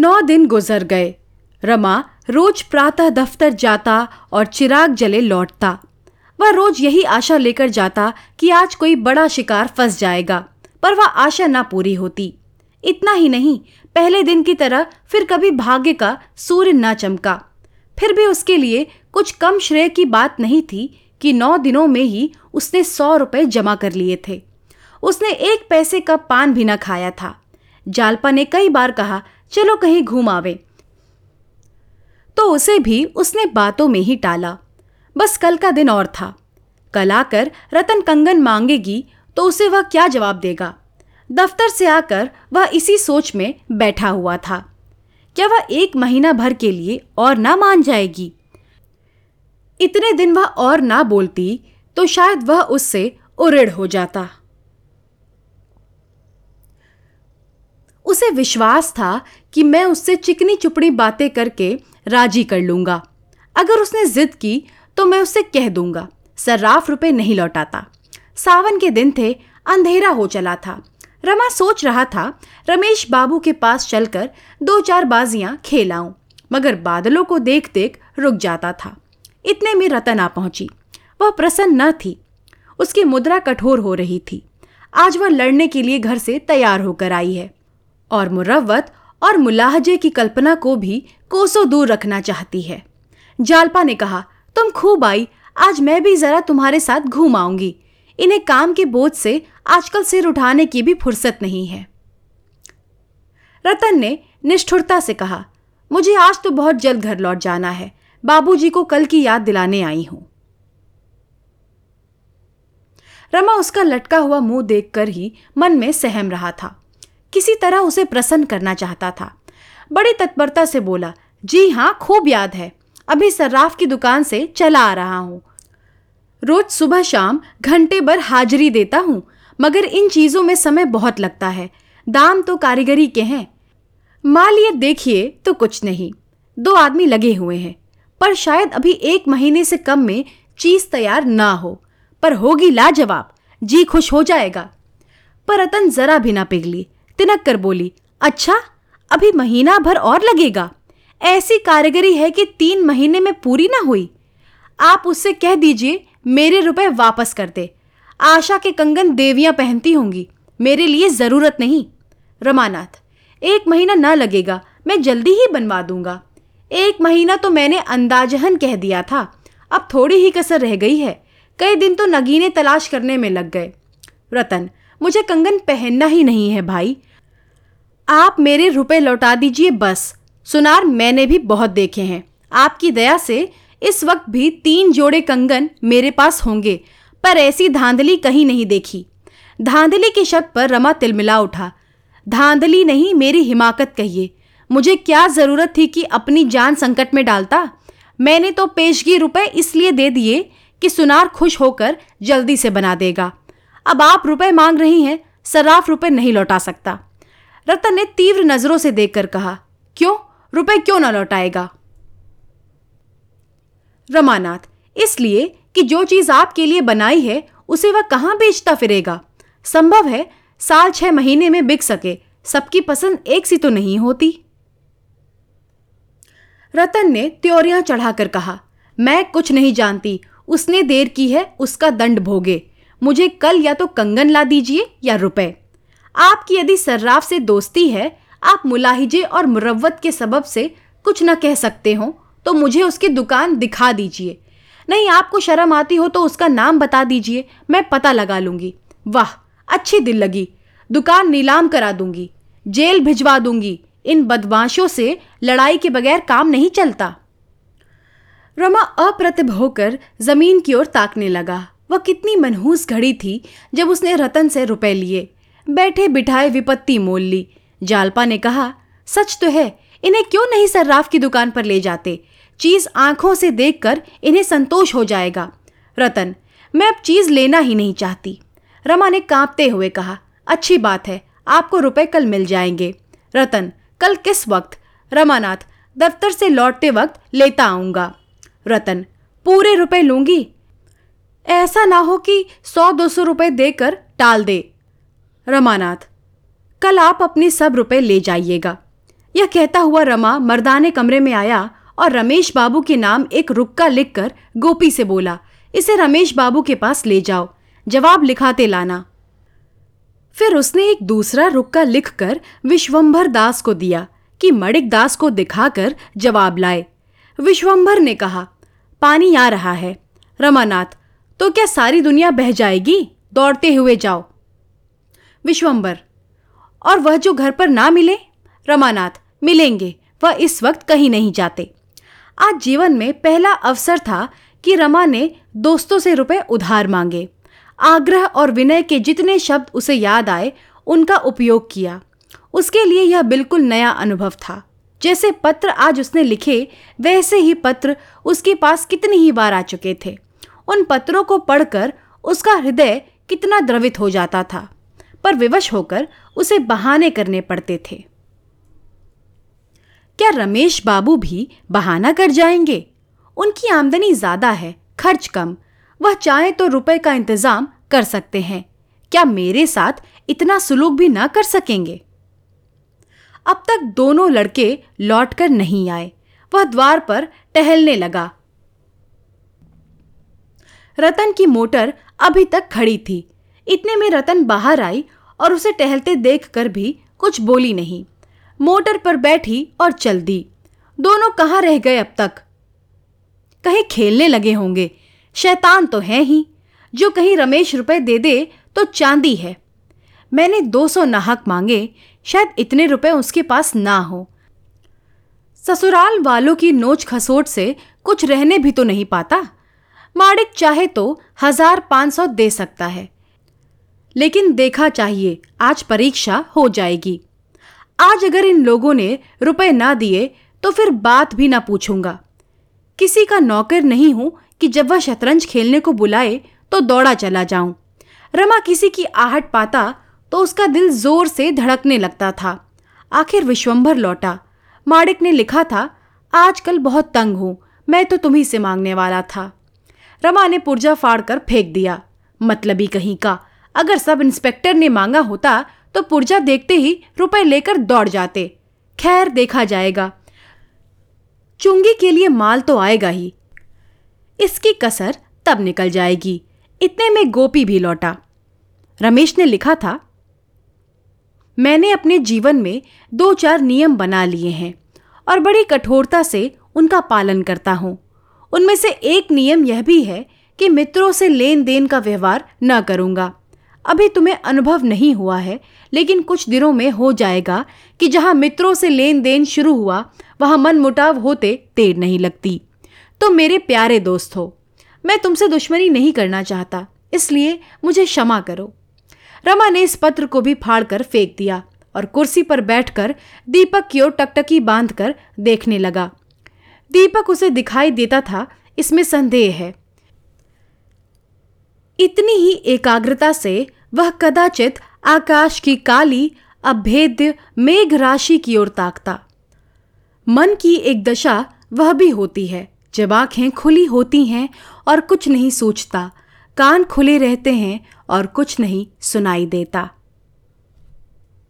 नौ दिन गुजर गए। रमा रोज प्रातः दफ्तर जाता और चिराग जले लौटता। वह रोज यही आशा लेकर जाता कि आज कोई बड़ा शिकार फंस जाएगा, पर वह आशा ना पूरी होती। इतना ही नहीं, पहले दिन की तरह फिर कभी भाग्य का सूर्य ना चमका। फिर भी उसके लिए कुछ कम श्रेय की बात नहीं थी कि नौ दिनों में ही उसने सौ रुपए जमा कर लिए थे। उसने एक पैसे का पान भी न खाया था। जालपा ने कई बार कहा चलो कहीं घूम आवे। तो उसे भी उसने बातों में ही टाला। बस कल का दिन और था। कल आकर रतन कंगन मांगेगी तो उसे वह क्या जवाब देगा? दफ्तर से आकर वह इसी सोच में बैठा हुआ था। क्या वह एक महीना भर के लिए और ना मान जाएगी? इतने दिन वह और ना बोलती तो शायद वह उससे उड़ेड़ हो जाता। उसे विश्वास था कि मैं उससे चिकनी चुपड़ी बातें करके राज़ी कर लूँगा। अगर उसने जिद की तो मैं उससे कह दूँगा। सर्राफ रुपए नहीं लौटाता। सावन के दिन थे, अंधेरा हो चला था। रमा सोच रहा था, रमेश बाबू के पास चलकर दो चार बाजियाँ खेलाऊं मगर बादलों को देख देख रुक जाता था। इतने में रतन आ पहुँची। वह प्रसन्न न थी। उसकी मुद्रा कठोर हो रही थी। आज वह लड़ने के लिए घर से तैयार होकर आई है। और मुरवत और मुलाहजे की कल्पना को भी कोसों दूर रखना चाहती है। जालपा ने कहा, तुम खूब आई, आज मैं भी जरा तुम्हारे साथ घूम आऊँगी। इन्हें काम के बोझ से आजकल सिर उठाने की भी फुर्सत नहीं है। रतन ने निष्ठुरता से कहा, मुझे आज तो बहुत जल्द घर लौट जाना है। बाबूजी को कल की याद दिलाने आई हूँ। रमा उसका लटका हुआ मुँह देखकर ही मन में सहम रहा था। किसी तरह उसे प्रसन्न करना चाहता था। बड़ी तत्परता से बोला, जी हाँ खूब याद है। अभी सर्राफ की दुकान से चला आ रहा हूँ। रोज सुबह शाम घंटे भर हाजिरी देता हूँ, मगर इन चीज़ों में समय बहुत लगता है। दाम तो कारीगरी के हैं। माल ये देखिए तो कुछ नहीं। दो आदमी लगे हुए हैं, पर शायद अभी एक महीने से कम में चीज़ तैयार ना हो। पर होगी लाजवाब। जी खुश हो जाएगा। पर रतन जरा भी ना पिघली। तिनक कर बोली अच्छा अभी महीना भर और लगेगा। ऐसी कारीगरी है कि तीन महीने में पूरी ना हुई। आप उससे कह दीजिए, मेरे रुपए वापस कर दे। आशा के कंगन देवियाँ पहनती होंगी, मेरे लिए ज़रूरत नहीं। रमानाथ, एक महीना ना लगेगा, मैं जल्दी ही बनवा दूँगा। एक महीना तो मैंने अंदाजहन कह दिया था, अब थोड़ी ही कसर रह गई है। कई दिन तो नगीने तलाश करने में लग गए। रतन, मुझे कंगन पहनना ही नहीं है भाई। आप मेरे रुपए लौटा दीजिए बस। सुनार, मैंने भी बहुत देखे हैं। आपकी दया से इस वक्त भी तीन जोड़े कंगन मेरे पास होंगे, पर ऐसी धांधली कहीं नहीं देखी। धांधली के शब्द पर रमा तिलमिला उठा। धांधली नहीं, मेरी हिमाकत कहिए। मुझे क्या ज़रूरत थी कि अपनी जान संकट में डालता? मैंने तो पेशगी रुपए इसलिए दे दिए कि सुनार खुश होकर जल्दी से बना देगा। अब आप रुपए मांग रही हैं, सराफ रुपए नहीं लौटा सकता। रतन ने तीव्र नज़रों से देखकर कहा, क्यों? रुपए क्यों ना लौटाएगा? रमानाथ, इसलिए कि जो चीज़ आपके लिए बनाई है, उसे वह कहाँ बेचता फिरेगा? संभव है साल छह महीने में बिक सके, सबकी पसंद एक सी तो नहीं होती? रतन ने त्योरियाँ चढ़ाकर कहा, मैं कुछ नहीं जानती, उसने देर की है, उसका दंड भोगे। मुझे कल या तो कंगन ला दीजिए या रुपए। आपकी यदि सर्राफ से दोस्ती है, आप मुलाहिजे और मुरवत के सबब से कुछ न कह सकते हो तो मुझे उसकी दुकान दिखा दीजिए। नहीं, आपको शर्म आती हो तो उसका नाम बता दीजिए, मैं पता लगा लूँगी। वाह, अच्छी दिल लगी। दुकान नीलाम करा दूँगी, जेल भिजवा दूँगी। इन बदमाशों से लड़ाई के बगैर काम नहीं चलता। रमा अप्रतिभ होकर ज़मीन की ओर ताकने लगा। वह कितनी मनहूस घड़ी थी जब उसने रतन से रुपए लिए। बैठे बिठाए विपत्ति मोल ली। जालपा ने कहा, सच तो है, इन्हें क्यों नहीं सर्राफ की दुकान पर ले जाते? चीज़ आँखों से देखकर इन्हें संतोष हो जाएगा। रतन, मैं अब चीज़ लेना ही नहीं चाहती। रमा ने कांपते हुए कहा, अच्छी बात है, आपको रुपए कल मिल जाएँगे। रतन, कल किस वक्त? रमानाथ, दफ्तर से लौटते वक्त लेता आऊँगा। रतन, पूरे रुपए लूँगी? ऐसा ना हो कि सौ दो सौ रुपए देकर टाल दे। रमानाथ, कल आप अपने सब रुपए ले जाइएगा। यह कहता हुआ रमा मर्दाने कमरे में आया और रमेश बाबू के नाम एक रुक्का लिखकर गोपी से बोला, इसे रमेश बाबू के पास ले जाओ। जवाब लिखाते लाना। फिर उसने एक दूसरा रुक्का लिखकर विश्वंभर दास को दिया कि मणिक दास को दिखाकर जवाब लाए। विश्वंभर ने कहा, पानी आ रहा है। रमानाथ तो क्या सारी दुनिया बह जाएगी? दौड़ते हुए जाओ। विश्वंबर। और वह जो घर पर ना मिले, रमानाथ, मिलेंगे, वह इस वक्त कहीं नहीं जाते। आज जीवन में पहला अवसर था कि रमा ने दोस्तों से रुपए उधार मांगे। आग्रह और विनय के जितने शब्द उसे याद आए, उनका उपयोग किया। उसके लिए यह बिल्कुल नया अनुभव था। जैसे पत्र आज उसने लिखे, वैसे ही पत्र उसके पास कितनी ही बार आ चुके थे। उन पत्रों को पढ़कर उसका हृदय कितना द्रवित हो जाता था। पर विवश होकर उसे बहाने करने पड़ते थे। क्या रमेश बाबू भी बहाना कर जाएँगे? उनकी आमदनी ज़्यादा है, खर्च कम। वह चाहे तो रुपए का इंतज़ाम कर सकते हैं। क्या मेरे साथ इतना सुलूक भी ना कर सकेंगे? अब तक दोनों लड़के लौटकर नहीं आए। वह द्वार पर टहलने लगा। रतन की मोटर अभी तक खड़ी थी। इतने में रतन बाहर आई और उसे टहलते देखकर भी कुछ बोली नहीं। मोटर पर बैठी और चल दी दोनों कहाँ रह गए अब तक? कहीं खेलने लगे होंगे। शैतान तो है ही। जो कहीं रमेश रुपए दे दे तो चांदी है। मैंने दो सौ नाहक मांगे, शायद इतने रुपए उसके पास ना हो। ससुराल वालों की नोच खसोट से कुछ रहने भी तो नहीं पाता। माड़िक चाहे तो हज़ार पाँच सौ दे सकता है। लेकिन देखा चाहिए, आज परीक्षा हो जाएगी। आज अगर इन लोगों ने रुपए ना दिए तो फिर बात भी ना पूछूँगा। किसी का नौकर नहीं हूँ कि जब वह शतरंज खेलने को बुलाए तो दौड़ा चला जाऊँ। रमा किसी की आहट पाता तो उसका दिल ज़ोर से धड़कने लगता था। आखिर विश्वंभर लौटा। माड़िक ने लिखा था, आजकल बहुत तंग हूँ, मैं तो तुम्ही से मांगने वाला था। रमा ने पुर्जा फाड़ कर फेंक दिया। मतलबी कहीं का। अगर सब इंस्पेक्टर ने मांगा होता तो पुर्जा देखते ही रुपए लेकर दौड़ जाते। खैर, देखा जाएगा। चुंगी के लिए माल तो आएगा ही। इसकी कसर तब निकल जाएगी। इतने में गोपी भी लौटा। रमेश ने लिखा था, मैंने अपने जीवन में दो चार नियम बना लिए हैं, और बड़ी कठोरता से उनका पालन करता हूँ। उनमें से एक नियम यह भी है कि मित्रों से लेन देन का व्यवहार न करूँगा। अभी तुम्हें अनुभव नहीं हुआ है, लेकिन कुछ दिनों में हो जाएगा कि जहाँ मित्रों से लेन देन शुरू हुआ, वहाँ मन मुटाव होते देर नहीं लगती। तो मेरे प्यारे दोस्त हो, मैं तुमसे दुश्मनी नहीं करना चाहता, इसलिए मुझे क्षमा करो। रमा ने इस पत्र को भी फाड़ कर फेंक दिया और कुर्सी पर बैठकर दीपक की ओर टकटकी बांधकर देखने लगा। दीपक उसे दिखाई देता था, इसमें संदेह है। इतनी ही एकाग्रता से वह कदाचित आकाश की काली, अभेद्य मेघ राशि की ओर ताकता। मन की एक दशा वह भी होती है। जब आँखें खुली होती हैं और कुछ नहीं सोचता, कान खुले रहते हैं और कुछ नहीं सुनाई देता।